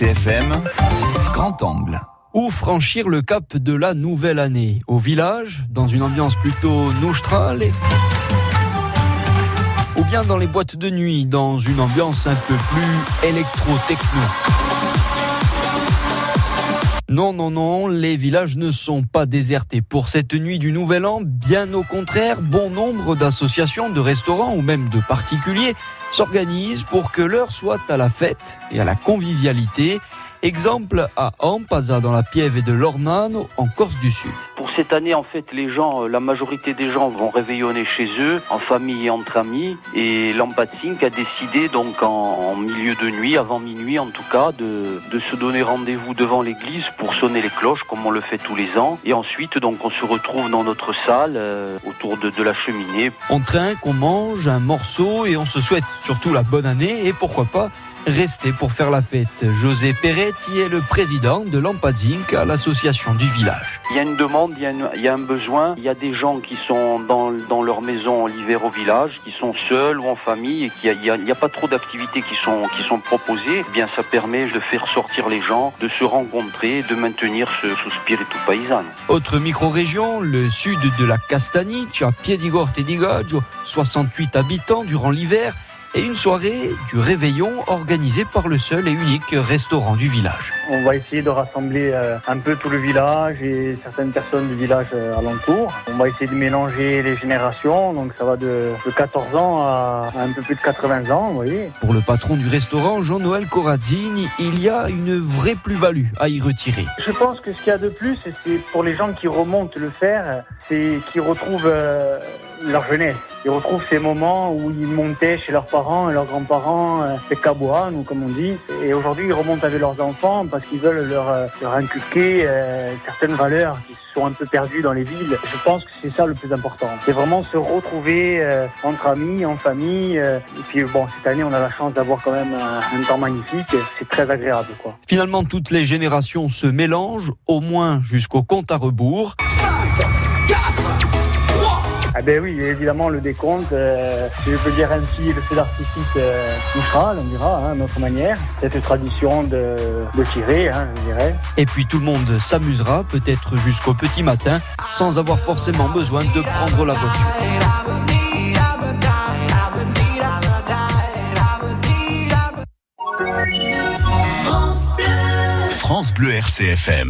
RCFM, grand angle. Ou franchir le cap de la nouvelle année? Au village, dans une ambiance plutôt nostrale? Ou bien dans les boîtes de nuit, dans une ambiance un peu plus électro-techno? Non, non, non, les villages ne sont pas désertés. Pour cette nuit du Nouvel An, bien au contraire, bon nombre d'associations, de restaurants ou même de particuliers s'organisent pour que l'heure soit à la fête et à la convivialité. Exemple à Ampaza dans la Piève de l'Ornano en Corse du Sud. Pour cette année, en fait, euh, la majorité des gens vont réveillonner chez eux, en famille et entre amis. Et Lampatsink a décidé, donc en, milieu de nuit, avant minuit en tout cas, de, se donner rendez-vous devant l'église pour sonner les cloches, comme on le fait tous les ans. Et ensuite, donc, on se retrouve dans notre salle, euh, autour de, de la cheminée. On trinque, on mange un morceau et on se souhaite surtout la bonne année et pourquoi pas rester pour faire la fête. José Peretti est le président de Lampadzink à l'association du village. Il y a une demande, il y a, il y a, un besoin. Il y a des gens qui sont dans, dans leur maison l'hiver au village, qui sont seuls ou en famille et qu'il n'y a, a, pas trop d'activités qui sont, qui sont proposées. Eh bien, ça permet de faire sortir les gens, de se rencontrer, de maintenir ce, ce spiritu paysan. Autre micro-région, le sud de la Castanice, à Piedigorte et Digaggio, 68 habitants durant l'hiver et une soirée du réveillon organisée par le seul et unique restaurant du village. On va essayer de rassembler euh, un peu tout le village et certaines personnes du village euh, alentour. On va essayer de mélanger les générations, donc ça va de, 14 ans à un peu plus de 80 ans, vous voyez. Pour le patron du restaurant, Jean-Noël Corazzini, il y a une vraie plus-value à y retirer. Je pense que ce qu'il y a de plus, c'est pour les gens qui remontent le faire, c'est qu'ils retrouvent euh, leur jeunesse. Ils retrouvent ces moments où ils montaient chez leurs parents et leurs grands-parents, euh, les cabouanes, comme on dit. Et aujourd'hui, ils remontent avec leurs enfants parce qu'ils veulent leur, euh, leur inculquer euh, certaines valeurs qui sont un peu perdues dans les villes. Je pense que c'est ça le plus important. C'est vraiment se retrouver entre amis, en famille. et puis bon, cette année, on a la chance d'avoir quand même un temps magnifique. C'est très agréable. Quoi. Finalement, toutes les générations se mélangent, au moins jusqu'au compte à rebours. Ah ben oui, évidemment, le décompte, euh, je peux dire ainsi, le feu d'artifice euh, touchera, on dira, hein, notre manière, cette tradition de, de tirer, hein, je dirais. Et puis tout le monde s'amusera, peut-être jusqu'au petit matin, sans avoir forcément besoin de prendre la voiture. France Bleu RCFM